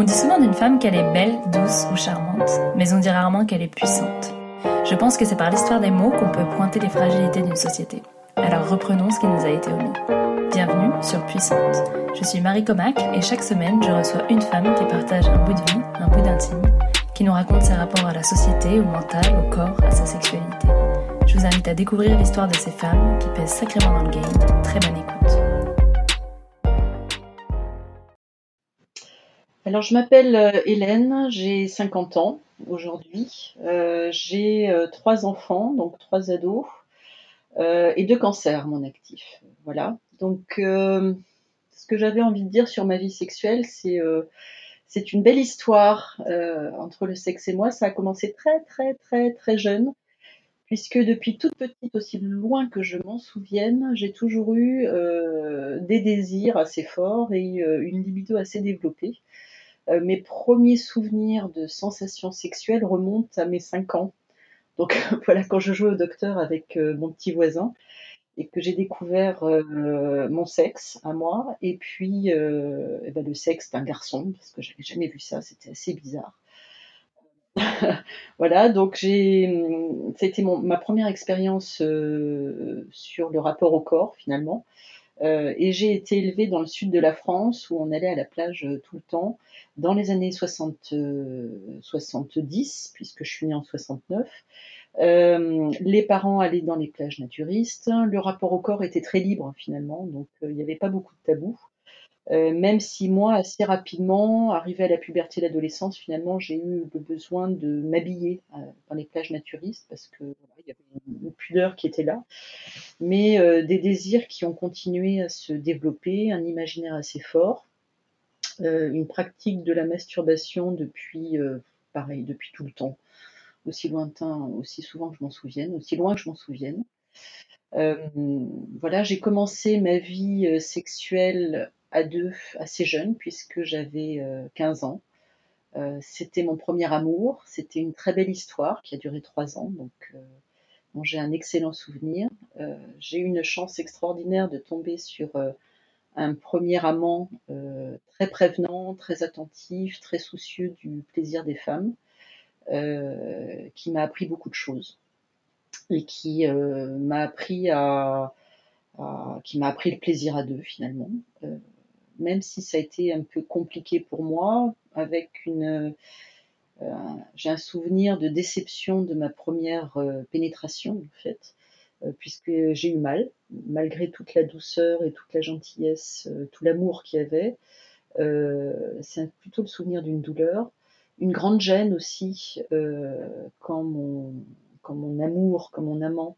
On dit souvent d'une femme qu'elle est belle, douce ou charmante, mais on dit rarement qu'elle est puissante. Je pense que c'est par l'histoire des mots qu'on peut pointer les fragilités d'une société. Alors reprenons ce qui nous a été omis. Bienvenue sur Puissante. Je suis Marie Comac et chaque semaine je reçois une femme qui partage un bout de vie, un bout d'intime, qui nous raconte ses rapports à la société, au mental, au corps, à sa sexualité. Je vous invite à découvrir l'histoire de ces femmes qui pèsent sacrément dans le game. Très bonne écoute. Alors, je m'appelle euh, Hélène, j'ai 50 ans aujourd'hui. Euh, j'ai euh, trois enfants, donc trois ados, et deux cancers, mon actif. Voilà. Donc, ce que j'avais envie de dire sur ma vie sexuelle, c'est c'est une belle histoire entre le sexe et moi. Ça a commencé très, très, très, très jeune, puisque depuis toute petite, aussi loin que je m'en souvienne, j'ai toujours eu des désirs assez forts et une libido assez développée. Euh, mes premiers souvenirs de sensations sexuelles remontent à mes 5 ans. Donc voilà, quand je jouais au docteur avec euh, mon petit voisin et que j'ai découvert euh, mon sexe à moi, et puis eh ben, le sexe d'un garçon, parce que j'avais jamais vu ça, c'était assez bizarre. voilà, donc j'ai, c'était ma première expérience sur le rapport au corps finalement. Euh, et j'ai été élevée dans le sud de la France où on allait à la plage euh, tout le temps. Dans les années 60, 70, euh, puisque je suis née en 69, les parents allaient dans les plages naturistes. Le rapport au corps était très libre finalement, donc il n'y avait pas beaucoup de tabous. Euh, même si moi, assez rapidement, arrivé à la puberté et l'adolescence, finalement, j'ai eu le besoin de m'habiller euh, dans les plages naturistes parce que il y avait une, pudeur qui était là, mais euh, des désirs qui ont continué à se développer, un imaginaire assez fort, une pratique de la masturbation depuis, pareil, depuis tout le temps, aussi lointain, aussi souvent que je m'en souvienne, aussi loin que je m'en souvienne. voilà, j'ai commencé ma vie sexuelle à deux assez jeune, puisque j'avais 15 euh, ans. Euh, c'était mon premier amour, c'était une très belle histoire qui a duré trois ans, donc euh, j'ai un excellent souvenir. j'ai eu une chance extraordinaire de tomber sur un premier amant très prévenant, très attentif, très soucieux du plaisir des femmes, qui m'a appris beaucoup de choses et qui m'a appris à, qui m'a appris le plaisir à deux finalement même si ça a été un peu compliqué pour moi, avec une, euh, j'ai un souvenir de déception de ma première euh, pénétration en fait, euh, puisque j'ai eu mal, malgré toute la douceur et toute la gentillesse, tout l'amour qu'il y avait. c'est plutôt le souvenir d'une douleur, une grande gêne aussi quand mon, quand mon amour, quand mon amant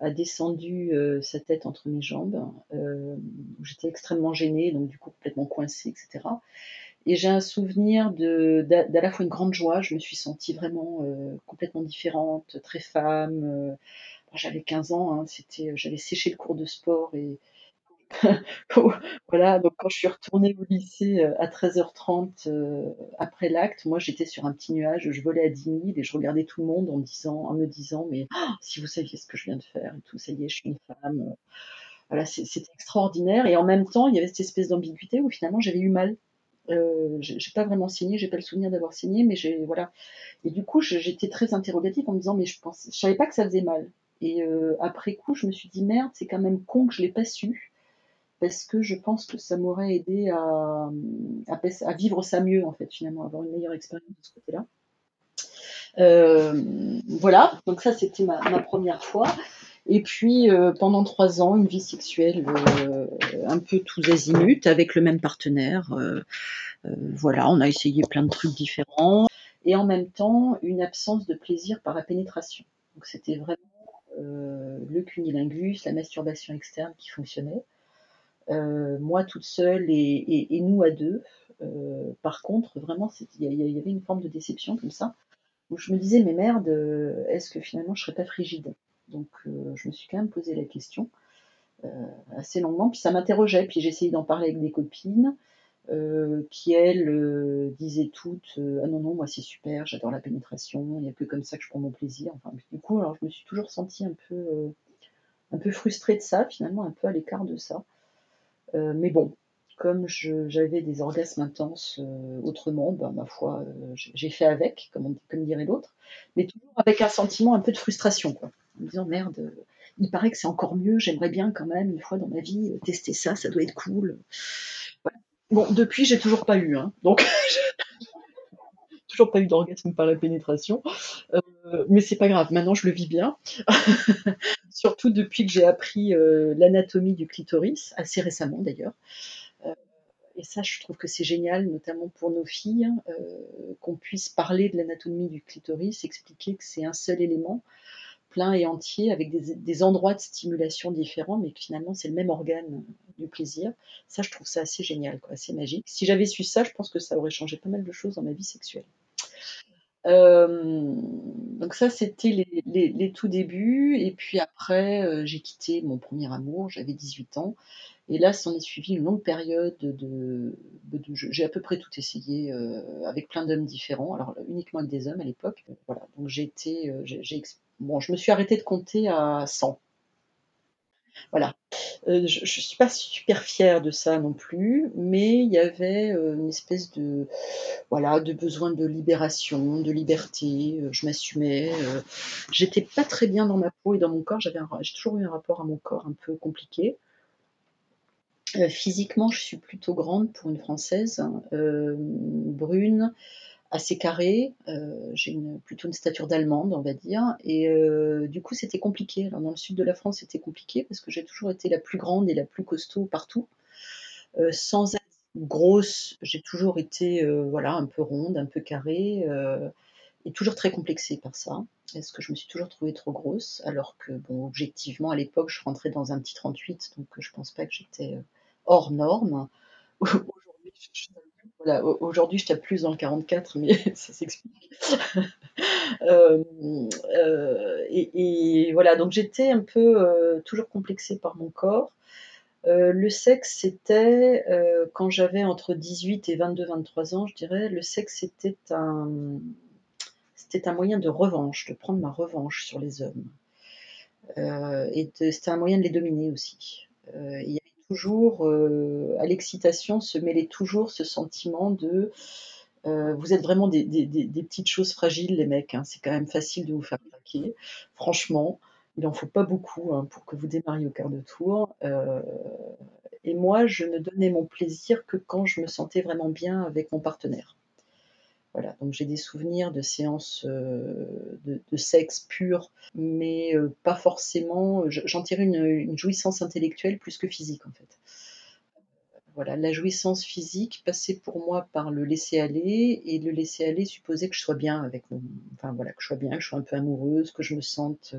a descendu euh, sa tête entre mes jambes. Euh, J'étais extrêmement gênée, donc du coup complètement coincée, etc. Et j'ai un souvenir d'à la fois une grande joie. Je me suis sentie vraiment euh, complètement différente, très femme. Euh, j'avais 15 ans, hein, j'avais séché le cours de sport et voilà, donc quand je suis retournée au lycée euh, à 13h30 euh, après l'acte, moi j'étais sur un petit nuage, je volais à 10 000 et je regardais tout le monde en, disant, en me disant mais oh, si vous saviez ce que je viens de faire et tout, ça y est, je suis une femme. Voilà, c'était extraordinaire et en même temps il y avait cette espèce d'ambiguïté où finalement j'avais eu mal. Euh, j'ai pas vraiment signé, j'ai pas le souvenir d'avoir signé, mais voilà. Et du coup j'étais très interrogative en me disant mais je pense, je savais pas que ça faisait mal. Et euh, après coup je me suis dit merde, c'est quand même con que je l'ai pas su parce que je pense que ça m'aurait aidé à, vivre ça mieux, en fait, finalement, avoir une meilleure expérience de ce côté-là. Euh, voilà, donc ça c'était ma, première fois. Et puis euh, pendant trois ans, une vie sexuelle euh, un peu tous azimuts avec le même partenaire. voilà, on a essayé plein de trucs différents. Et en même temps, une absence de plaisir par la pénétration. Donc c'était vraiment le cunilingus, la masturbation externe qui fonctionnait. Euh, moi toute seule et, nous à deux. Euh, par contre, vraiment, il y, avait une forme de déception comme ça, où je me disais, mais merde, est-ce que finalement je serais pas frigide? Donc, euh, je me suis quand même posé la question assez longuement, puis ça m'interrogeait, puis j'ai essayé d'en parler avec des copines. qui elles disaient toutes ah non non moi c'est super j'adore la pénétration il n'y a que comme ça que je prends mon plaisir enfin du coup alors je me suis toujours sentie un peu un peu frustrée de ça finalement un peu à l'écart de ça euh, mais bon, comme j'avais des orgasmes intenses, heu, autrement, bah, ma foi, heu, j'ai fait avec, comme on comme dirait l'autre, mais toujours avec un sentiment un peu de frustration, quoi. En me disant: «Merde, il paraît que c'est encore mieux, j'aimerais bien quand même une fois dans ma vie, tester ça, ça doit être cool». Bon, depuis, j'ai toujours pas eu, hein, donc toujours pas eu d'orgasme par la pénétration, heu, mais c'est pas grave, maintenant je le vis bien. Surtout depuis que j'ai appris, heu, l'anatomie du clitoris, assez récemment d'ailleurs, heu et ça, je trouve que c'est génial, notamment pour nos filles, heu, qu'on puisse parler de l'anatomie du clitoris, expliquer que c'est un seul élément, plein et entier, avec des des endroits de stimulation différents, mais que finalement c'est le même organe du plaisir. Ça, je trouve ça assez génial, quoi, assez magique. Si j'avais su ça, je pense que ça aurait changé pas mal de choses dans ma vie sexuelle. Hem, donc ça, c'était les les tout débuts et puis après, heu, j'ai quitté mon premier amour, j'avais 18 ans et là s'en est suivie une longue période de j'ai à peu près tout essayé, heu, avec plein d'hommes différents, alors uniquement avec des hommes à l'époque. Voilà, donc j'ai été, bon, je me suis arrêtée de compter à 100. Voilà. Heu, je je suis pas super fière de ça non plus, mais il y avait, heu, une espèce de voilà, de besoin de libération, de liberté, heu, je m'assumais, j'étais pas très bien dans ma peau et dans mon corps, j'ai toujours eu un rapport à mon corps un peu compliqué. Physiquement, je suis plutôt grande pour une Française, hem, brune, assez carrée, heu, j'ai plutôt une stature d'Allemande, on va dire et heu, du coup, c'était compliqué. Alors dans le sud de la France, c'était compliqué parce que j'ai toujours été la plus grande et la plus costaud partout, heu, sans être grosse, j'ai toujours été, voilà, un peu ronde, un peu carrée, et toujours très complexée par ça, parce que je me suis toujours trouvée trop grosse, alors que bon, objectivement, à l'époque, je rentrais dans un petit 38, donc je pense pas que j'étais, hors norme. Aujourd'hui, je voilà, au aujourd'hui, je tape plus dans le 44, mais ça s'explique. Hem, heu et voilà, donc j'étais un peu, heu, toujours complexée par mon corps. Le sexe, c'était, quand j'avais entre 18 et 22-23 ans, je dirais, le sexe, c'était un c'était un moyen de revanche, de prendre ma revanche sur les hommes. Et de c'était un moyen de les dominer aussi. Il toujours, heu, à l'excitation se mêlait toujours ce sentiment de, heu, vous êtes vraiment des petites choses fragiles les mecs, hein, c'est quand même facile de vous faire craquer. Franchement, il en faut pas beaucoup, hein, pour que vous démarriez au quart de tour. Heu et moi, je ne donnais mon plaisir que quand je me sentais vraiment bien avec mon partenaire. Voilà, donc j'ai des souvenirs de séances, heu, de sexe pur, mais heu, pas forcément je j'en tirais une, jouissance intellectuelle plus que physique, en fait. Voilà, la jouissance physique passait pour moi par le laisser aller et le laisser aller supposait que je sois bien avec mon enfin voilà, que je sois bien, que je sois un peu amoureuse, que je me sente,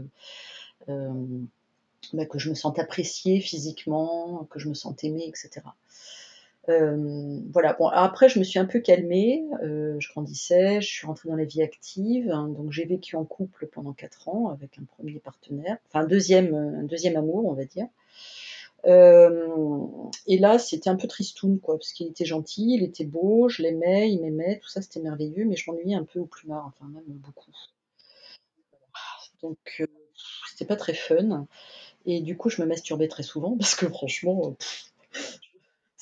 bah, que je me sente appréciée physiquement, que je me sente aimée et Hem, voilà, bon après je me suis un peu calmée, heu, je grandissais, je suis rentrée dans la vie active, hein, donc j'ai vécu en couple pendant 4 ans avec un 1er partenaire, enfin un 2e, heu, un 2e amour, on va dire. Hem et là, c'était un peu tristoun, quoi, parce qu'il était gentil, il était beau, je l'aimais, il m'aimait, tout ça, c'était merveilleux, mais je m'ennuyais un peu au plumard, enfin même beaucoup. Donc heu, c'était pas très fun et du coup, je me masturbais très souvent parce que franchement,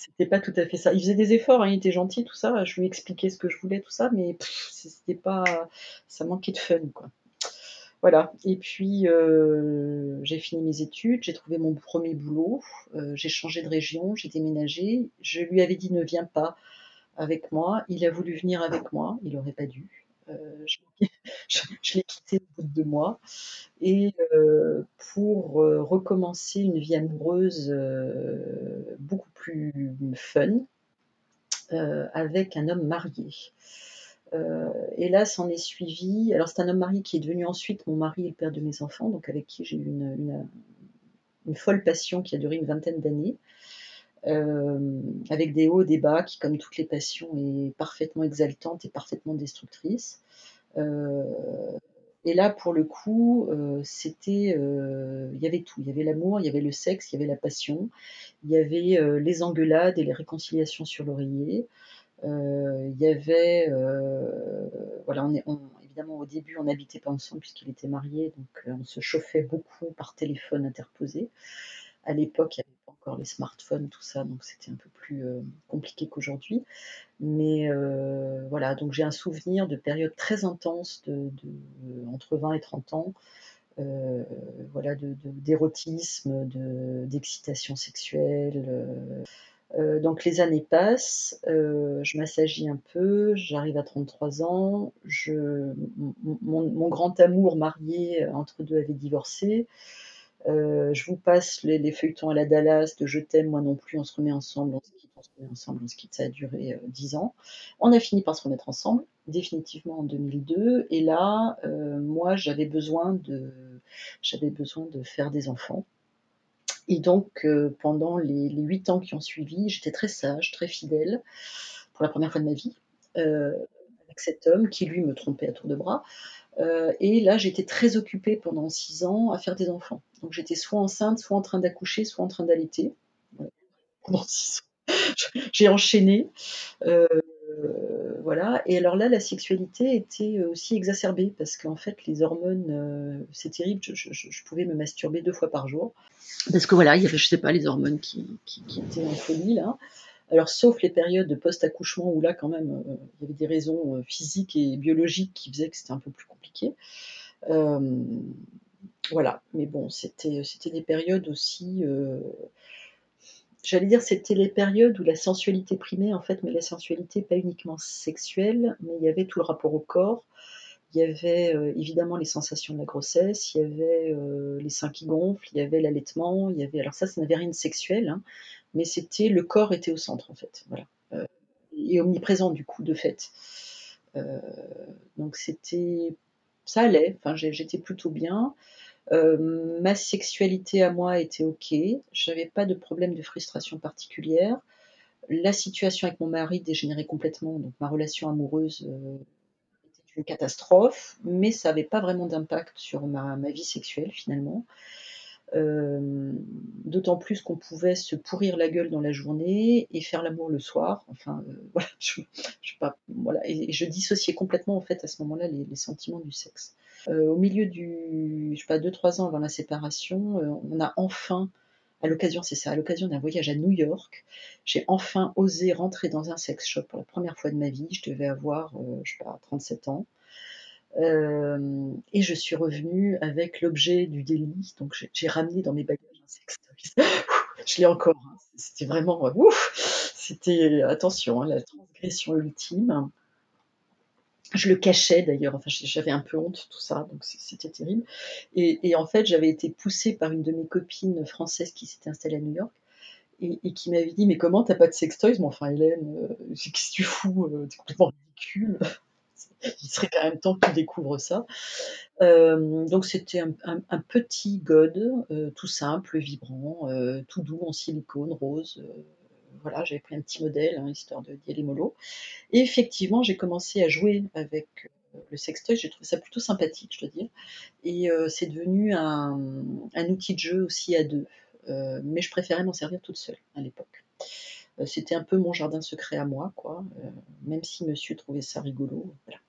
c'était pas tout à fait ça. Il faisait des efforts, hein, il était gentil, tout ça, je lui expliquais ce que je voulais, tout ça, mais c'était pas ça manquait de fun, quoi. Voilà et puis, heu, j'ai fini mes études, j'ai trouvé mon 1er boulot, heu, j'ai changé de région, j'ai déménagé. Je lui avais dit: «Ne viens pas avec moi», il a voulu venir avec moi, il aurait pas dû. Heu, je l'ai quitté au bout de 2 mois et pour, recommencer une vie amoureuse, fun, heu, avec un homme marié. Heu et là, s'en est suivi alors c'est un homme marié qui est devenu ensuite mon mari et le père de mes enfants, donc avec qui j'ai eu une folle passion qui a duré une vingtaine d'années. Hem, avec des hauts, des bas, qui comme toutes les passions est parfaitement exaltante et parfaitement destructrice. Et là, pour le coup, heu, c'était, heu, il y avait tout. Il y avait l'amour, il y avait le sexe, il y avait la passion, il y avait, heu, les engueulades et les réconciliations sur l'oreiller. Il y avait, voilà, on est évidemment, au début, on n'habitait pas ensemble puisqu'il était marié, donc on se chauffait beaucoup par téléphone interposé. À l'époque, il les smartphones, tout ça, donc c'était un peu plus, heu, compliqué qu'aujourd'hui. Mais, heu, voilà, donc j'ai un souvenir de périodes très intenses de de entre 20 et 30 ans, voilà, d'érotisme, de d'excitation sexuelle, donc les années passent, je m'assagis un peu, j'arrive à 33 ans, je mon grand amour marié, entre 2 avait divorcé. Heu, je vous passe les feuilletons à la Dallas de «Je t'aime, moi non plus, on se remet ensemble, on se quitte, on se remet ensemble, on se quitte», ça a duré, heu, 10 ans. On a fini par se remettre ensemble, définitivement en 2002 et là, heu, moi j'avais besoin de j'avais besoin de faire des enfants et donc heu, pendant les les 8 ans qui ont suivi, j'étais très sage, très fidèle, pour la première fois de ma vie, avec cet homme qui lui me trompait à tour de bras. Heu et là, j'étais très occupée pendant 6 ans à faire des enfants. Donc j'étais soit enceinte, soit en train d'accoucher, soit en train d'allaiter. Pendant 6 ans. J'ai enchaîné, heu, voilà et alors là, la sexualité était, aussi exacerbée parce qu'en fait, les hormones, heu, c'est terrible, je pouvais me masturber 2 fois par jour. Parce que voilà, il y avait, je sais pas, les hormones qui qui étaient en folie là. Alors sauf les périodes post-accouchement où là quand même, heu, il y avait des raisons, heu, physiques et biologiques qui faisaient que c'était un peu plus compliqué. Hem, voilà, mais bon, c'était, des périodes aussi, j'allais dire, c'était les périodes où la sensualité primait en fait, mais la sensualité pas uniquement sexuelle, mais il y avait tout le rapport au corps. Il y avait, évidemment les sensations de la grossesse, il y avait, les seins qui gonflent, il y avait l'allaitement, il y avait alors ça, ça n'avait rien de sexuel, hein, mais c'était le corps était au centre en fait, voilà, heu et omniprésent du coup, de fait. Heu, donc c'était ça allait, enfin j'étais plutôt bien. Heu, ma sexualité à moi était OK, j'avais pas de problème de frustration particulière. La situation avec mon mari dégénérait complètement, donc ma relation amoureuse, était une catastrophe, mais ça avait pas vraiment d'impact sur ma vie sexuelle finalement. Hem, d'autant plus qu'on pouvait se pourrir la gueule dans la journée et faire l'amour le soir. Enfin, heu, voilà, je sais pas, voilà et je dissociais complètement en fait à ce moment-là les sentiments du sexe. Heu, au milieu du je sais pas 2-3 ans avant la séparation, on a enfin, à l'occasion c'est ça, à l'occasion d'un voyage à New York, j'ai enfin osé rentrer dans un sex shop pour la première fois de ma vie. Je devais avoir, heu, je sais pas 37 ans. Hem et je suis revenue avec l'objet du délit, donc j'ai ramené dans mes bagages un sextoys. Je l'ai encore, hein, c'était vraiment, heu, ouf! C'était attention, hein, la transgression ultime. Je le cachais d'ailleurs, enfin j'avais un peu honte, tout ça, donc c'était terrible et en fait, j'avais été poussée par une de mes copines françaises qui s'était installée à New York et qui m'avait dit: «Mais comment tu as pas de sextoys? Mais enfin Hélène, qu'est-ce que tu fous, heu, tu es complètement ridicule, il serait quand même temps que tu découvres ça». Hem, donc c'était un petit god, heu, tout simple, vibrant, heu, tout doux en silicone rose, voilà, j'avais pris un petit modèle, hein, histoire de d'y aller mollo et effectivement, j'ai commencé à jouer avec, le sextoy, j'ai trouvé ça plutôt sympathique, je dois dire et c'est devenu un, outil de jeu aussi à 2, heu, mais je préférais m'en servir toute seule à l'époque. C'était un peu mon jardin secret à moi, quoi, même si monsieur trouvait ça rigolo, voilà.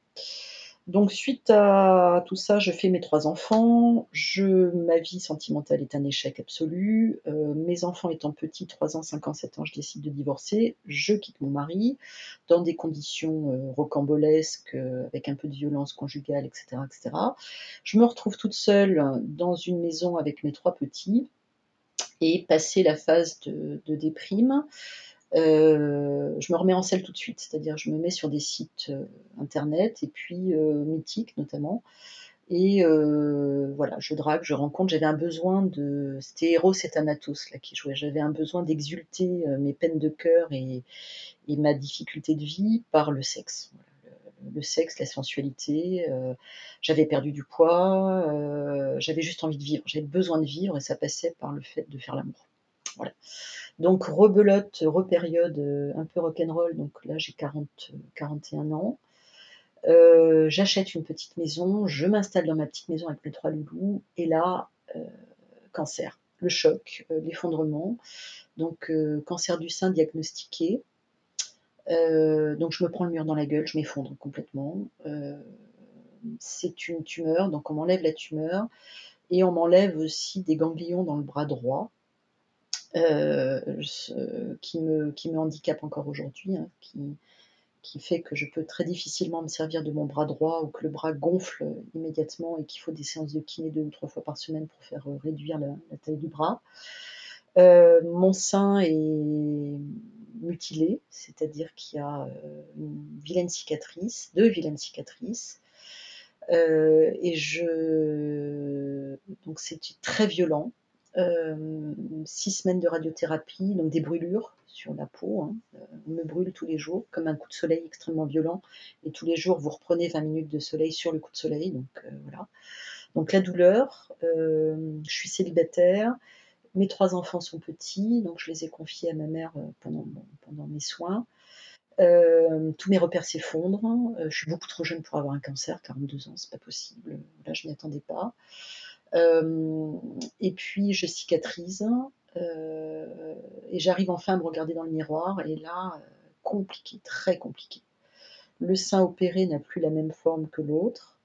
Donc suite à tout ça, je fais mes 3 enfants, je ma vie sentimentale est un échec absolu, heu, mes enfants étant petits, 3 ans, 5 ans, 7 ans, je décide de divorcer. Je quitte mon mari dans des conditions, heu, rocambolesques, heu, avec un peu de violence conjugale et cetera et cetera. Je me retrouve toute seule dans une maison avec mes 3 petits et passé la phase de déprime, heu, je me remets en selle tout de suite. C'est-à-dire je me mets sur des sites, heu, internet et puis, heu, Mythique notamment et heu, voilà, je drague, je rencontre. J'avais un besoin de c'était Eros et Thanatos là qui jouaient. J'avais un besoin d'exulter, mes peines de cœur et et ma difficulté de vie par le sexe. Le le sexe, la sensualité, heu, j'avais perdu du poids, heu, j'avais juste envie de vivre. J'avais besoin de vivre et ça passait par le fait de faire l'amour. Voilà. Donc rebelote, repériode, heu, un peu rock and roll, donc là j'ai 40, heu, 41 ans. Heu, j'achète une petite maison, je m'installe dans ma petite maison avec mes 3 loulous et là, heu, cancer, le choc, l'effondrement. Donc cancer du sein diagnostiqué. Donc je me prends le mur dans la gueule, je m'effondre complètement. C'est une tumeur, donc on m'enlève la tumeur et on m'enlève aussi des ganglions dans le bras droit. Qui, me, qui me handicape encore aujourd'hui, hein, qui, qui fait que je peux très difficilement me servir de mon bras droit ou que le bras gonfle immédiatement et qu'il faut des séances de kiné deux ou trois fois par semaine pour faire réduire la, taille du bras. mon sein est mutilé, c'est-à-dire qu'il y a une vilaine cicatrice, deux vilaines cicatrices. et je donc c'est très violent. Six semaines de radiothérapie, donc des brûlures sur la peau. Hein. On me brûle tous les jours, comme un coup de soleil extrêmement violent. Et tous les jours, vous reprenez 20 minutes de soleil sur le coup de soleil. Donc voilà. Donc la douleur, je suis célibataire, mes trois enfants sont petits, donc je les ai confiés à ma mère pendant, pendant mes soins. tous mes repères s'effondrent. je suis beaucoup trop jeune pour avoir un cancer, 42 ans, c'est pas possible. Là, je n'y attendais pas. Et puis, je cicatrise. et j'arrive enfin à me regarder dans le miroir. Et là, compliqué, très compliqué. Le sein opéré n'a plus la même forme que l'autre.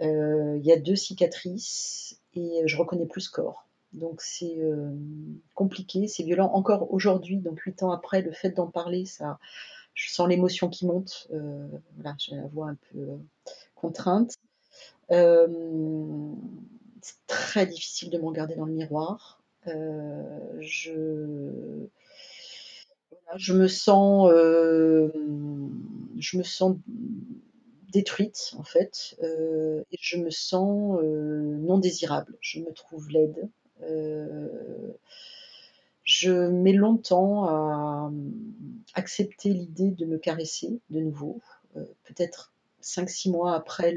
Il y a deux cicatrices et je reconnais plus ce corps. Donc c'est compliqué, c'est violent. Encore aujourd'hui, donc huit ans après, le fait d'en parler, ça, je sens l'émotion qui monte. voilà, j'ai la voix un peu contrainte. Très difficile de me regarder dans le miroir. me sens, je me sens détruite en fait, et je me sens non désirable. Je me trouve laide. Euh, je mets longtemps à accepter l'idée de me caresser de nouveau, euh, peut-être 5-6 mois après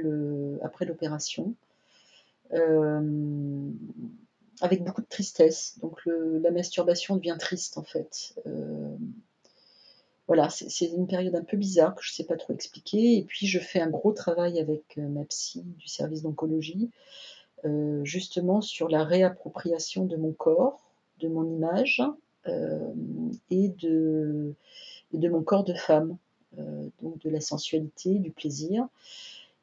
l'opération. Euh, avec beaucoup de tristesse. Donc la masturbation devient triste en fait. voilà, c'est une période un peu bizarre que je ne sais pas trop expliquer. Et puis je fais un gros travail avec ma psy du service d'oncologie euh, justement sur la réappropriation de mon corps, de mon image euh, et, de, de mon corps de femme, euh, donc de la sensualité, du plaisir.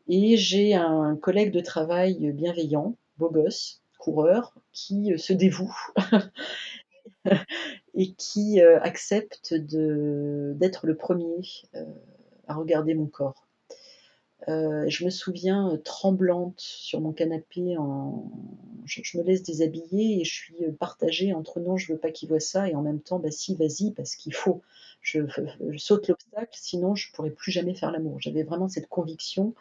Et j'ai un collègue de travail bienveillant, beau gosse, coureur, qui se dévoue et qui accepte d'être le premier à regarder mon corps. Euh, je me souviens euh, tremblante sur mon canapé, je, me laisse déshabiller et je suis euh, partagée entre non, je veux pas qu'il voit ça et en même temps, bah si, vas-y, parce qu'il faut. Je, saute l'obstacle, sinon je pourrais plus jamais faire l'amour. J'avais vraiment cette conviction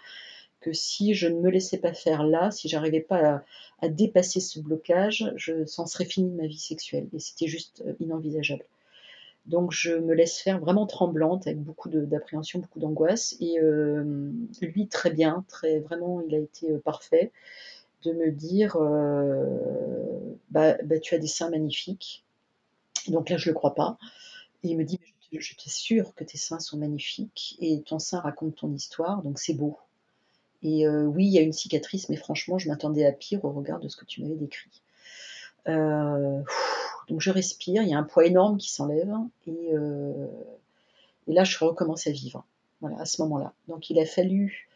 que si je ne me laissais pas faire là, si j'arrivais pas à, dépasser ce blocage, je, s'en serait fini de ma vie sexuelle et c'était juste inenvisageable. Donc je me laisse faire vraiment tremblante, avec beaucoup d'appréhension, beaucoup d'angoisse. Et euh, lui, très bien, très vraiment, il a été euh, parfait de me dire euh, bah, bah, tu as des seins magnifiques. donc là, je ne le crois pas. Et il me dit je t'assure que tes seins sont magnifiques et ton sein raconte ton histoire, donc c'est beau. Et oui, il y a une cicatrice, mais franchement, je m'attendais à pire au regard de ce que tu m'avais décrit. Donc je respire, il y a un poids énorme qui s'enlève euh, et, là je recommence à vivre. Voilà, à ce moment-là. Donc il a fallu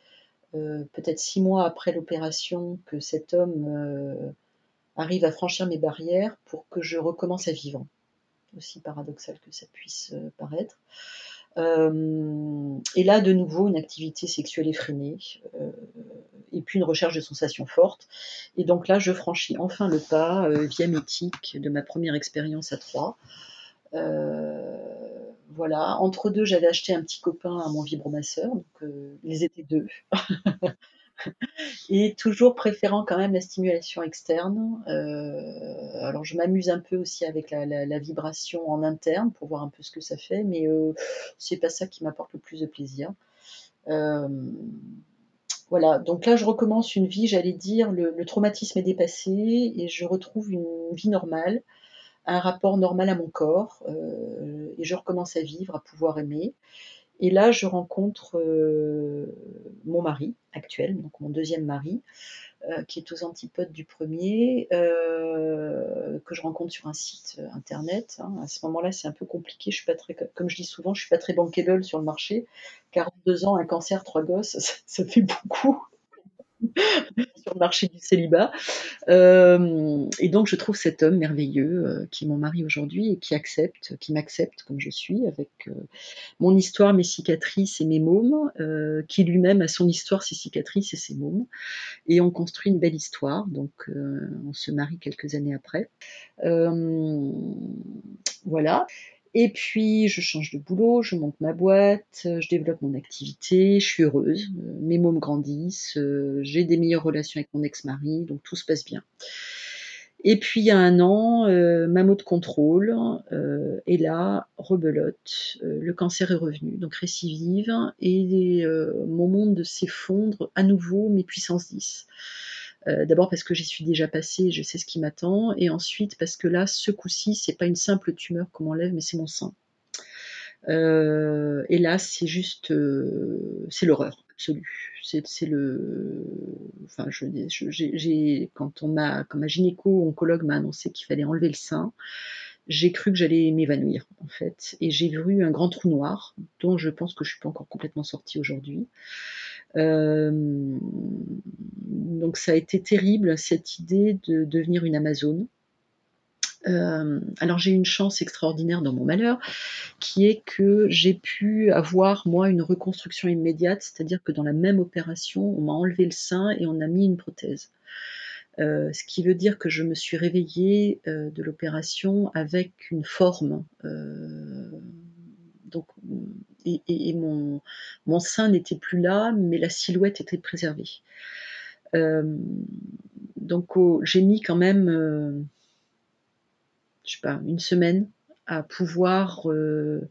euh, peut-être six mois après l'opération que cet homme euh, arrive à franchir mes barrières pour que je recommence à vivre. Aussi paradoxal que ça puisse paraître. Et là, de nouveau, une activité sexuelle effrénée, et puis une recherche de sensations fortes. Et donc là, je franchis enfin le pas euh, via Mythique de ma première expérience à trois. Euh, voilà, entre deux, j'avais acheté un petit copain à mon vibromasseur, donc euh, ils étaient deux. et toujours préférant quand même la stimulation externe. alors je m'amuse un peu aussi avec la, vibration en interne pour voir un peu ce que ça fait, mais c'est pas ça qui m'apporte le plus de plaisir. Voilà, donc là je recommence une vie, j'allais dire, le, traumatisme est dépassé et je retrouve une vie normale, un rapport normal à mon corps, euh, et je recommence à vivre, à pouvoir aimer. Et là je rencontre euh, mon mari actuel, donc mon deuxième mari, euh, qui est aux antipodes du premier, euh, que je rencontre sur un site internet. Hein. À ce moment-là, c'est un peu compliqué. Je suis pas très, comme je dis souvent, je suis pas très bankable sur le marché. 42 ans, un cancer, trois gosses, ça, fait beaucoup. sur le marché du célibat. Euh, et donc, je trouve cet homme merveilleux euh, qui est mon mari aujourd'hui et qui accepte, qui m'accepte comme je suis, avec euh, mon histoire, mes cicatrices et mes mômes, qui lui-même a son histoire, ses cicatrices et ses mômes. Et on construit une belle histoire. Donc, on se marie quelques années après. voilà. Et puis, je change de boulot, je monte ma boîte, euh, je développe mon activité, je suis heureuse, euh, mes mômes grandissent, euh, j'ai des meilleures relations avec mon ex-mari, donc tout se passe bien. Et puis, il y a un an, ma mot de contrôle, et là, rebelote, le cancer est revenu, donc récidive, et mon monde s'effondre à nouveau, mes puissances 10. Euh, d'abord parce que j'y suis déjà passée, je sais ce qui m'attend, et ensuite parce que là, ce coup-ci, c'est pas une simple tumeur qu'on m'enlève, mais c'est mon sein. Euh, et là, c'est juste, euh, c'est l'horreur absolue. C'est le, enfin, quand m'a, quand ma gynéco-oncologue m'a annoncé qu'il fallait enlever le sein, j'ai cru que j'allais m'évanouir en fait, et j'ai vu un grand trou noir dont je pense que je suis pas encore complètement sortie aujourd'hui. Euh, donc ça a été terrible cette idée de devenir une Amazone. Euh, alors j'ai une chance extraordinaire dans mon malheur, qui est que j'ai pu avoir moi une reconstruction immédiate, c'est-à-dire que dans la même opération, on m'a enlevé le sein et on a mis une prothèse. Euh, ce qui veut dire que je me suis réveillée de l'opération avec une forme donc, et, mon, sein n'était plus là, mais la silhouette était préservée. Euh, donc, j'ai mis quand même, euh, je pas, une semaine à pouvoir euh,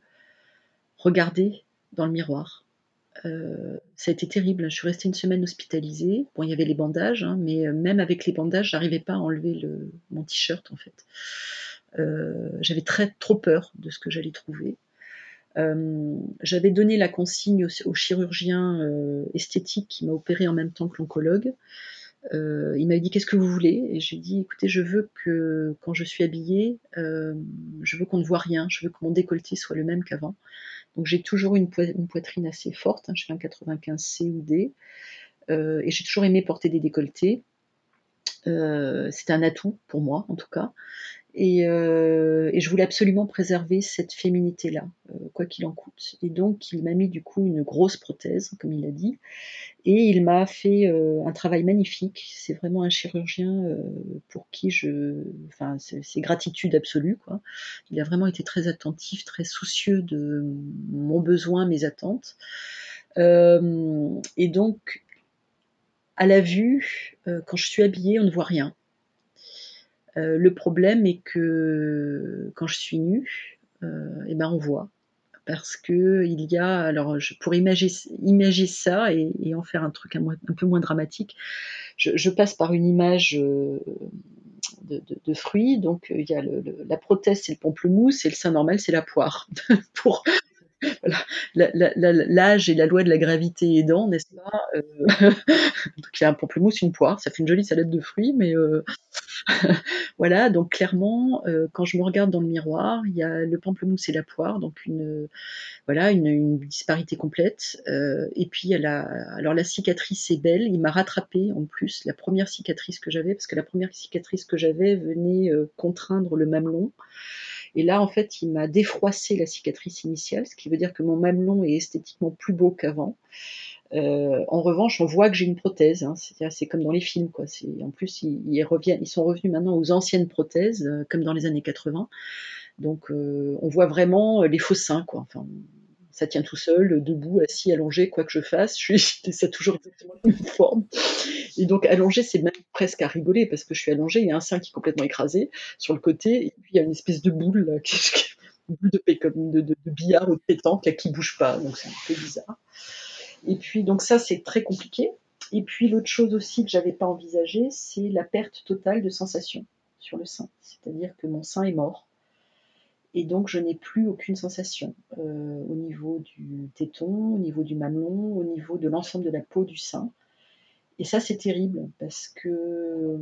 regarder dans le miroir. ça a été terrible. Je suis restée une semaine hospitalisée. Bon, il y avait les bandages, hein, mais même avec les bandages, j'arrivais pas à enlever le, mon t-shirt en fait. J'avais très trop peur de ce que j'allais trouver. Euh, j'avais donné la consigne au, chirurgien euh, esthétique qui m'a opéré en même temps que l'oncologue. Euh, il m'a dit qu'est-ce que vous voulez? Et j'ai dit écoutez je veux que quand je suis habillée je veux qu'on ne voit rien. Je veux que mon décolleté soit le même qu'avant. Donc j'ai toujours une, poitrine assez forte hein, je fais un 95 C ou D. Et j'ai toujours aimé porter des décolletés. C'est un atout pour moi en tout cas euh, et, je voulais absolument préserver cette féminité-là, euh, quoi qu'il en coûte. Et donc, il m'a mis du coup une grosse prothèse, comme il l'a dit, et il m'a fait euh, un travail magnifique. C'est vraiment un chirurgien pour qui je, enfin, c'est gratitude absolue, quoi. Il a vraiment été très attentif, très soucieux de mon besoin, mes attentes. et donc, à la vue, quand je suis habillée, on ne voit rien. Euh, le problème est que quand je suis nue, euh, eh ben on voit. Parce que il y a, alors pour imaginer, ça et, en faire un truc un, peu moins dramatique, je, passe par une image euh, de, fruits. Donc il y a la prothèse, c'est le pamplemousse, et le sein normal, c'est la poire. pour l'âge et la loi de la gravité aidant, n'est-ce pas Donc il y a un pamplemousse, une poire, ça fait une jolie salade de fruits, mais voilà, donc clairement, euh, quand je me regarde dans le miroir, il y a le pamplemousse et la poire, donc une voilà une, disparité complète. Euh, et puis elle a, alors la cicatrice est belle, il m'a rattrapé en plus la première cicatrice que j'avais, parce que la première cicatrice que j'avais venait euh, contraindre le mamelon. Et là, en fait, il m'a défroissé la cicatrice initiale, ce qui veut dire que mon mamelon est esthétiquement plus beau qu'avant. Euh, en revanche, on voit que j'ai une prothèse. Hein, c'est comme dans les films, quoi. En plus, ils, ils sont revenus maintenant aux anciennes prothèses, euh, comme dans les années 80. Donc, euh, on voit vraiment les faux seins, quoi. Enfin, ça tient tout seul, debout, assis, allongé, quoi que je fasse, ça a toujours exactement la même forme. Et donc, allongé, c'est même presque à rigoler parce que je suis allongée, il y a un sein qui est complètement écrasé sur le côté, et puis il y a une espèce de boule, là, qui, de, de, billard ou de pétanque là, qui bouge pas, donc c'est un peu bizarre. Et puis, donc ça, c'est très compliqué. Et puis, l'autre chose aussi que j'avais pas envisagé, c'est la perte totale de sensation sur le sein. C'est-à-dire que mon sein est mort. Et donc, je n'ai plus aucune sensation euh, au niveau du téton, au niveau du mamelon, au niveau de l'ensemble de la peau du sein. Et ça, c'est terrible parce que euh,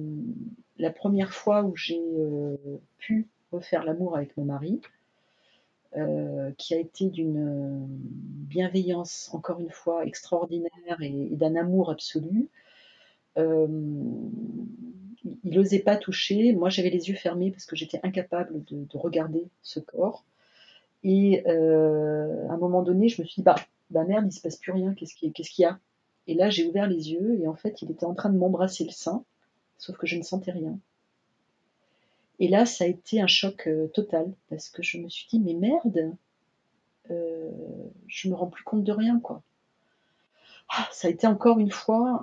la première fois où j'ai euh, pu refaire l'amour avec mon mari, euh, qui a été d'une bienveillance, encore une fois, extraordinaire et, d'un amour absolu. il n'osait pas toucher. Moi, j'avais les yeux fermés parce que j'étais incapable de, regarder ce corps. Et à un moment donné, je me suis dit, bah, bah merde, il se passe plus rien, qu'est-ce qu'il y a? Et là, j'ai ouvert les yeux et en fait, il était en train de m'embrasser le sein, sauf que je ne sentais rien. Et là, ça a été un choc total parce que je me suis dit, mais merde, euh, je me rends plus compte de rien, quoi. Ah, ça a été encore une fois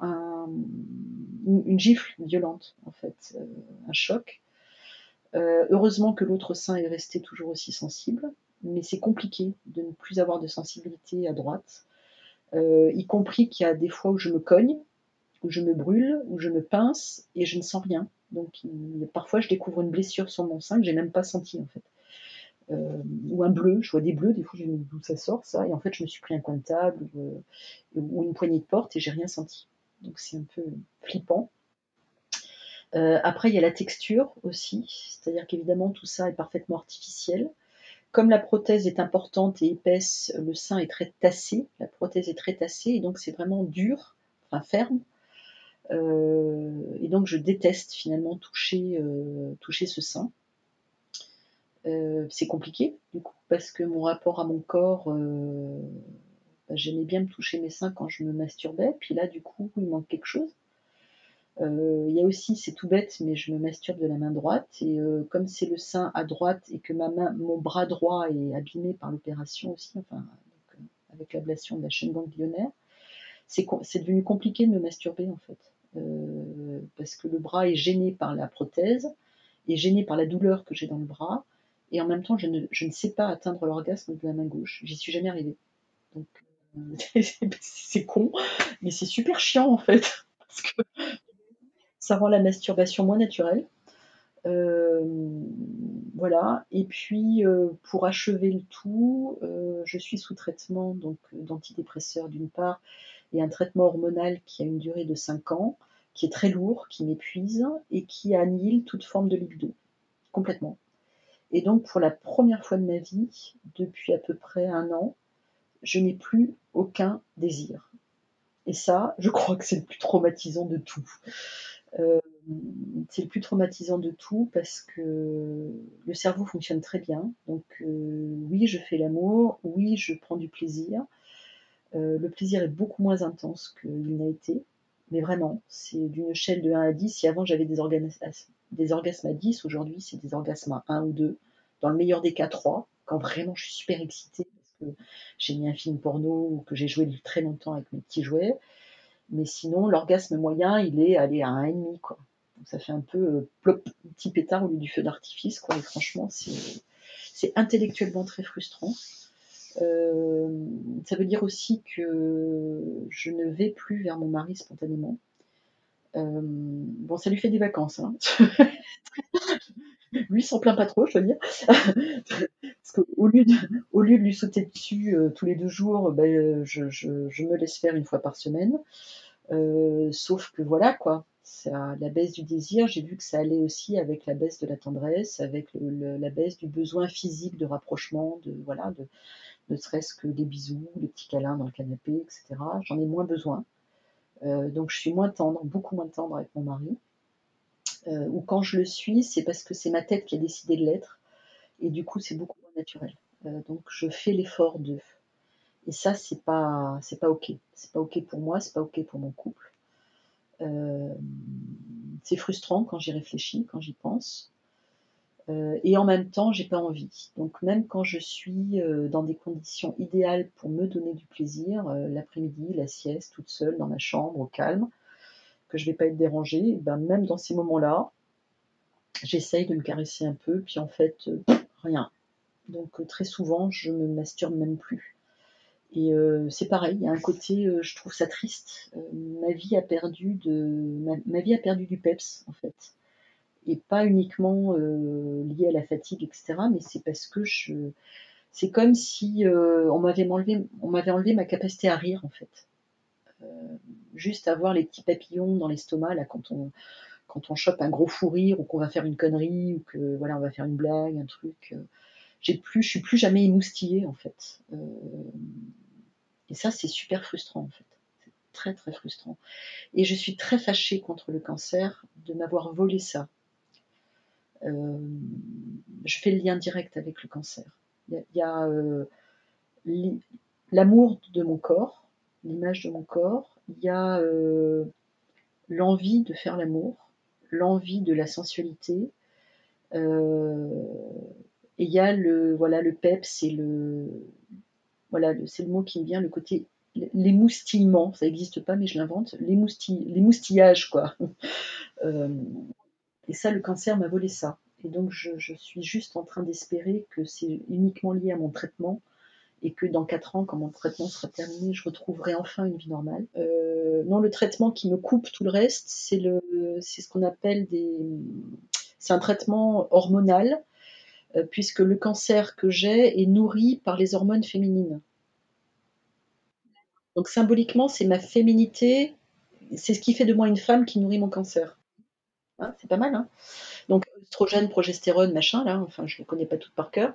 une, gifle violente, en fait, euh, un choc. Euh, heureusement que l'autre sein est resté toujours aussi sensible, mais c'est compliqué de ne plus avoir de sensibilité à droite, y compris qu'il y a des fois où je me cogne, où je me brûle, où je me pince et je ne sens rien. Donc parfois je découvre une blessure sur mon sein que j'ai même pas senti en fait. Euh, ou un bleu, je vois des bleus, des fois je me dis d'où ça sort ça, et en fait je me suis pris un coin de table ou, euh, une poignée de porte et j'ai rien senti. Donc c'est un peu flippant. Euh, après il y a la texture aussi, c'est-à-dire qu'évidemment tout ça est parfaitement artificiel. Comme la prothèse est importante et épaisse, le sein est très tassé, la prothèse est très tassée et donc c'est vraiment dur, enfin ferme. Et donc je déteste finalement toucher, toucher ce sein. Euh, c'est compliqué, du coup, parce que mon rapport à mon corps, euh, bah, j'aimais bien me toucher mes seins quand je me masturbais, puis là, du coup, il manque quelque chose. Euh, il y a aussi, c'est tout bête, mais je me masturbe de la main droite, et comme c'est le sein à droite et que ma main, mon bras droit est abîmé par l'opération aussi, enfin, avec l'ablation de la chaîne ganglionnaire, c'est devenu compliqué de me masturber en fait, parce que le bras est gêné par la prothèse, est gêné par la douleur que j'ai dans le bras, et en même temps, je ne, je ne sais pas atteindre l'orgasme de la main gauche. J'y suis jamais arrivée. Donc, euh, c'est con, mais c'est super chiant en fait. Parce que ça rend la masturbation moins naturelle. Euh, voilà. Et puis, euh, pour achever le tout, je suis sous traitement d'antidépresseurs d'une part et un traitement hormonal qui a une durée de 5 ans, qui est très lourd, qui m'épuise et qui annihile toute forme de libido. Complètement. Et donc, pour la première fois de ma vie, depuis à peu près un an, je n'ai plus aucun désir. Et ça, je crois que c'est le plus traumatisant de tout. Euh, c'est le plus traumatisant de tout parce que le cerveau fonctionne très bien. Donc euh, oui, je fais l'amour, oui, je prends du plaisir. Euh, le plaisir est beaucoup moins intense qu'il n'a été. Mais vraiment, c'est d'une échelle de 1 à 10. Si avant j'avais des orgasmes, à 10, aujourd'hui c'est des orgasmes à 1 ou 2. Dans le meilleur des cas, 3, quand vraiment je suis super excitée parce que j'ai mis un film porno ou que j'ai joué très longtemps avec mes petits jouets. Mais sinon, l'orgasme moyen, il est allé à 1,5. Quoi. Donc ça fait un peu euh, plop, petit pétard au lieu du feu d'artifice. Et franchement, c'est intellectuellement très frustrant. Euh, ça veut dire aussi que je ne vais plus vers mon mari spontanément. Euh, bon, ça lui fait des vacances. Hein. lui s'en plaint pas trop, je veux dire. Parce qu'au lieu, de, au lieu de lui sauter dessus euh, tous les deux jours, ben, je, me laisse faire une fois par semaine. sauf que voilà, quoi. La baisse du désir, j'ai vu que ça allait aussi avec la baisse de la tendresse, avec la baisse du besoin physique de rapprochement, de voilà, de, ne serait-ce que des bisous, des petits câlins dans le canapé, etc. J'en ai moins besoin. Euh, donc je suis moins tendre, beaucoup moins tendre avec mon mari. Euh, ou quand je le suis, c'est parce que c'est ma tête qui a décidé de l'être. Et du coup, c'est beaucoup moins naturel. Euh, donc je fais l'effort de. Et ça, c'est pas, c'est pas ok. C'est pas ok pour moi, c'est pas ok pour mon couple. c'est frustrant quand j'y réfléchis, quand j'y pense. Euh, et en même temps, j'ai pas envie. Donc même quand je suis euh, dans des conditions idéales pour me donner du plaisir, euh, l'après-midi, la sieste, toute seule dans ma chambre, au calme, que je vais pas être dérangée, ben même dans ces moments-là, j'essaye de me caresser un peu, puis en fait, rien. Donc très souvent, je me masturbe même plus. Et c'est pareil, il y a un côté, je trouve ça triste. ma, vie a perdu du peps en fait et pas uniquement euh, lié à la fatigue, etc. Mais c'est parce que je, c'est comme si euh, on m'avait enlevé, on m'avait enlevé ma capacité à rire en fait. Euh, juste avoir les petits papillons dans l'estomac là quand on quand on chope un gros fou rire ou qu'on va faire une connerie ou que voilà on va faire une blague, un truc. j'ai plus, je suis plus jamais émoustillée en fait. et ça c'est super frustrant en fait. très très frustrant. Et je suis très fâchée contre le cancer de m'avoir volé ça. Euh, je fais le lien direct avec le cancer. Il y a, euh, l'amour de mon corps, l'image de mon corps, il y a euh, l'envie de faire l'amour, l'envie de la sensualité, et il y a le voilà le pep, c'est le voilà le mot qui me vient, le côté l'émoustillement, ça n'existe pas mais je l'invente, l'émoustillage quoi. et ça, le cancer m'a volé ça. Et donc, je, suis juste en train d'espérer que c'est uniquement lié à mon traitement et que dans 4 ans, quand mon traitement sera terminé, je retrouverai enfin une vie normale. Euh, non, le traitement qui me coupe tout le reste, c'est ce qu'on appelle des, c'est un traitement hormonal, euh, puisque le cancer que j'ai est nourri par les hormones féminines. Donc symboliquement, c'est ma féminité, c'est ce qui fait de moi une femme qui nourrit mon cancer. Hein, c'est pas mal, hein donc oestrogène, progestérone, machin, là, enfin je ne les connais pas toutes par cœur.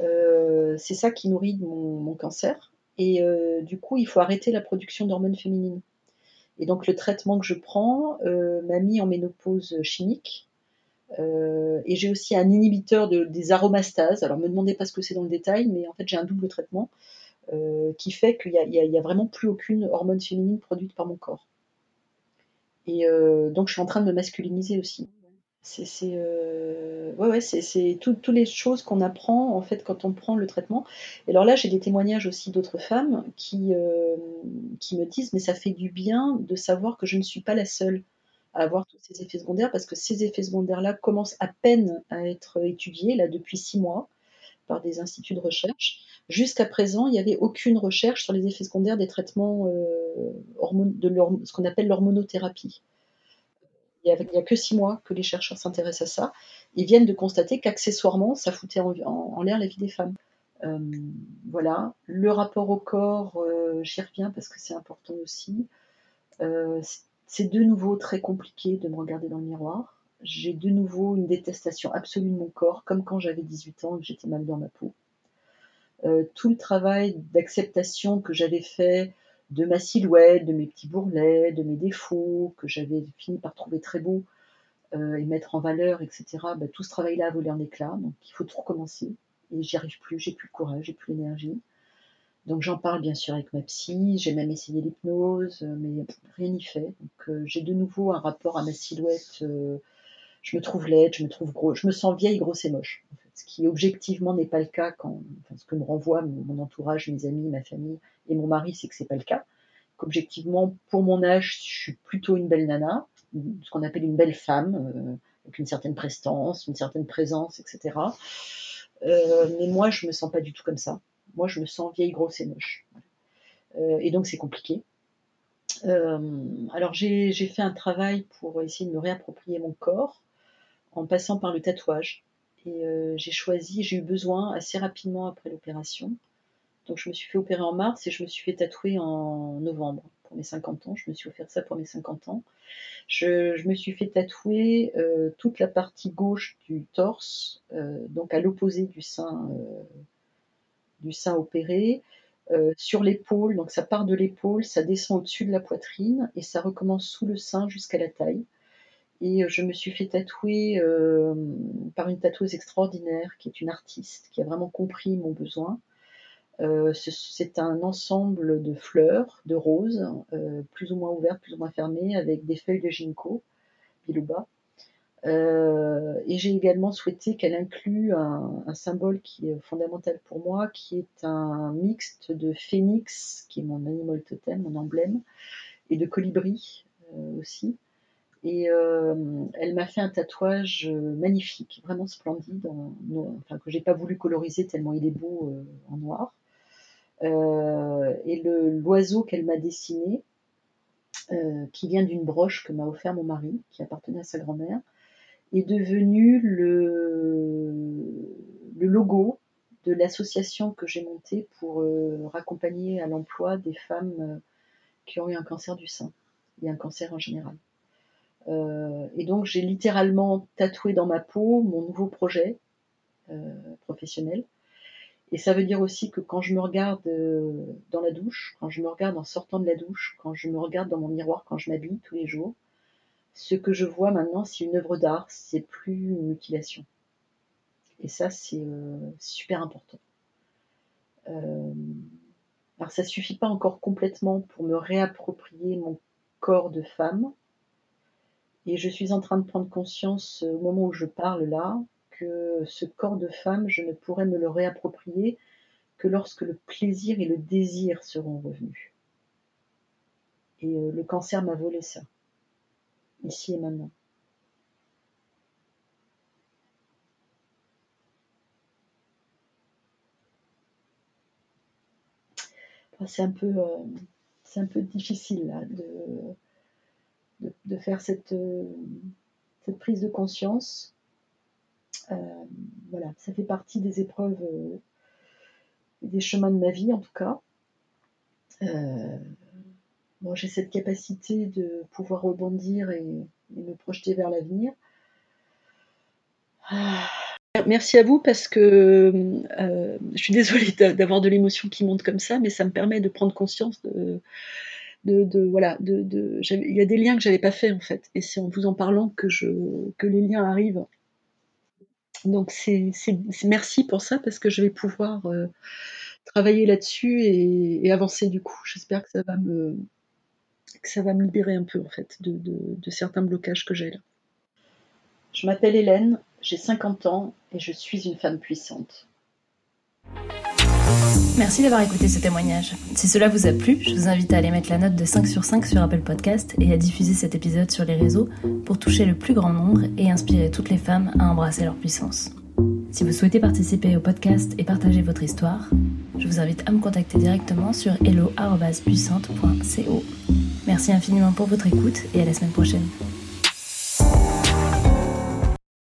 Euh, c'est ça qui nourrit mon, cancer. Et euh, du coup, il faut arrêter la production d'hormones féminines. Et donc le traitement que je prends euh, m'a mis en ménopause chimique. et j'ai aussi un inhibiteur de, des aromastases. Alors, ne me demandez pas ce que c'est dans le détail, mais en fait, j'ai un double traitement qui fait qu'il n'y a, vraiment plus aucune hormone féminine produite par mon corps. Et donc, je suis en train de me masculiniser aussi. C'est euh, ouais, ouais, c'est toutes les choses qu'on apprend en fait quand on prend le traitement. Et alors là, j'ai des témoignages aussi d'autres femmes qui, euh, qui me disent mais ça fait du bien de savoir que je ne suis pas la seule à avoir tous ces effets secondaires parce que ces effets secondaires-là commencent à peine à être étudiés là depuis six mois par des instituts de recherche. Jusqu'à présent, il n'y avait aucune recherche sur les effets secondaires des traitements euh, de ce qu'on appelle l'hormonothérapie il n'y a, que six mois que les chercheurs s'intéressent à ça, ils viennent de constater qu'accessoirement, ça foutait en, l'air la vie des femmes. Euh, voilà. Le rapport au corps, euh, j'y reviens parce que c'est important aussi. Euh, c'est de nouveau très compliqué de me regarder dans le miroir. J'ai de nouveau une détestation absolue de mon corps, comme quand j'avais 18 ans et que j'étais mal dans ma peau. tout le travail d'acceptation que j'avais fait de ma silhouette, de mes petits bourrelets, de mes défauts, que j'avais fini par trouver très beaux euh, et mettre en valeur, etc. Bah, tout ce travail-là a volé en éclats, donc il faut tout recommencer. Et j'y arrive plus, j'ai plus le courage, j'ai plus l'énergie. Donc j'en parle bien sûr avec ma psy, j'ai même essayé l'hypnose, mais rien n'y fait. Donc euh, j'ai de nouveau un rapport à ma silhouette. Je me trouve laide, je me trouve gros, je me sens vieille, grosse et moche. Ce qui objectivement n'est pas le cas quand, enfin, ce que me renvoie mon, entourage, mes amis, ma famille et mon mari, c'est que c'est pas le cas. Qu'objectivement, pour mon âge, je suis plutôt une belle nana, ce qu'on appelle une belle femme, euh, avec une certaine prestance, une certaine présence, etc. Euh, mais moi, je me sens pas du tout comme ça. Moi, je me sens vieille, grosse et moche. Euh, et donc, c'est compliqué. alors, j'ai fait un travail pour essayer de me réapproprier mon corps en passant par le tatouage. Et euh, j'ai choisi, j'ai eu besoin assez rapidement après l'opération. Donc je me suis fait opérer en mars et je me suis fait tatouer en novembre pour mes 50 ans. Je me suis offert ça pour mes 50 ans. Je, me suis fait tatouer euh, toute la partie gauche du torse, euh, donc à l'opposé du sein, du sein opéré. sur l'épaule, donc ça part de l'épaule, ça descend au-dessus de la poitrine et ça recommence sous le sein jusqu'à la taille. Et euh, je me suis fait tatouer euh, par une tatoueuse extraordinaire qui est une artiste, qui a vraiment compris mon besoin. Euh, c'est un ensemble de fleurs, de roses, plus ou moins ouvertes, plus ou moins fermées, avec des feuilles de ginkgo biloba. et j'ai également souhaité qu'elle inclue un, un, symbole qui est fondamental pour moi, qui est un mixte de phénix, qui est mon animal totem, mon emblème, et de colibri aussi. Et euh, elle m'a fait un tatouage euh, magnifique, vraiment splendide, enfin, que j'ai pas voulu coloriser tellement il est beau euh, en noir. et l'oiseau qu'elle m'a dessiné, qui vient d'une broche que m'a offert mon mari, qui appartenait à sa grand-mère, est devenu le logo de l'association que j'ai montée pour raccompagner à l'emploi des femmes qui ont eu un cancer du sein et un cancer en général. Euh, et donc j'ai littéralement tatoué dans ma peau mon nouveau projet euh, professionnel. Et ça veut dire aussi que quand je me regarde euh, dans la douche, quand je me regarde en sortant de la douche, quand je me regarde dans mon miroir, quand je m'habille tous les jours, ce que je vois maintenant, c'est une œuvre d'art, c'est plus une mutilation. Et ça, c'est euh, super important. Euh, alors, ça suffit pas encore complètement pour me réapproprier mon corps de femme. Et je suis en train de prendre conscience au moment où je parle là que ce corps de femme, je ne pourrais me le réapproprier que lorsque le plaisir et le désir seront revenus. Et euh, le cancer m'a volé ça, ici et maintenant. c'est un peu, euh, c'est un peu difficile là, de, de, faire cette, euh, cette prise de conscience. Euh, voilà, ça fait partie des épreuves, des chemins de ma vie en tout cas. Bon, j'ai cette capacité de pouvoir rebondir et, me projeter vers l'avenir. Ah. Merci à vous parce que euh, je suis désolée d'avoir de l'émotion qui monte comme ça, mais ça me permet de prendre conscience de, de, voilà, il y a des liens que j'avais pas fait en fait, et c'est en vous en parlant que les liens arrivent. Donc c'est merci pour ça parce que je vais pouvoir euh, travailler là-dessus et, avancer du coup. J'espère que ça va me que ça va me libérer un peu en fait de, de certains blocages que j'ai là. Je m'appelle Hélène, j'ai 50 ans et je suis une femme puissante. Merci d'avoir écouté ce témoignage. Si cela vous a plu, je vous invite à aller mettre la note de 5 sur 5 sur Apple Podcast et à diffuser cet épisode sur les réseaux pour toucher le plus grand nombre et inspirer toutes les femmes à embrasser leur puissance. Si vous souhaitez participer au podcast et partager votre histoire, je vous invite à me contacter directement sur hello.puissante.co. Merci infiniment pour votre écoute et à la semaine prochaine.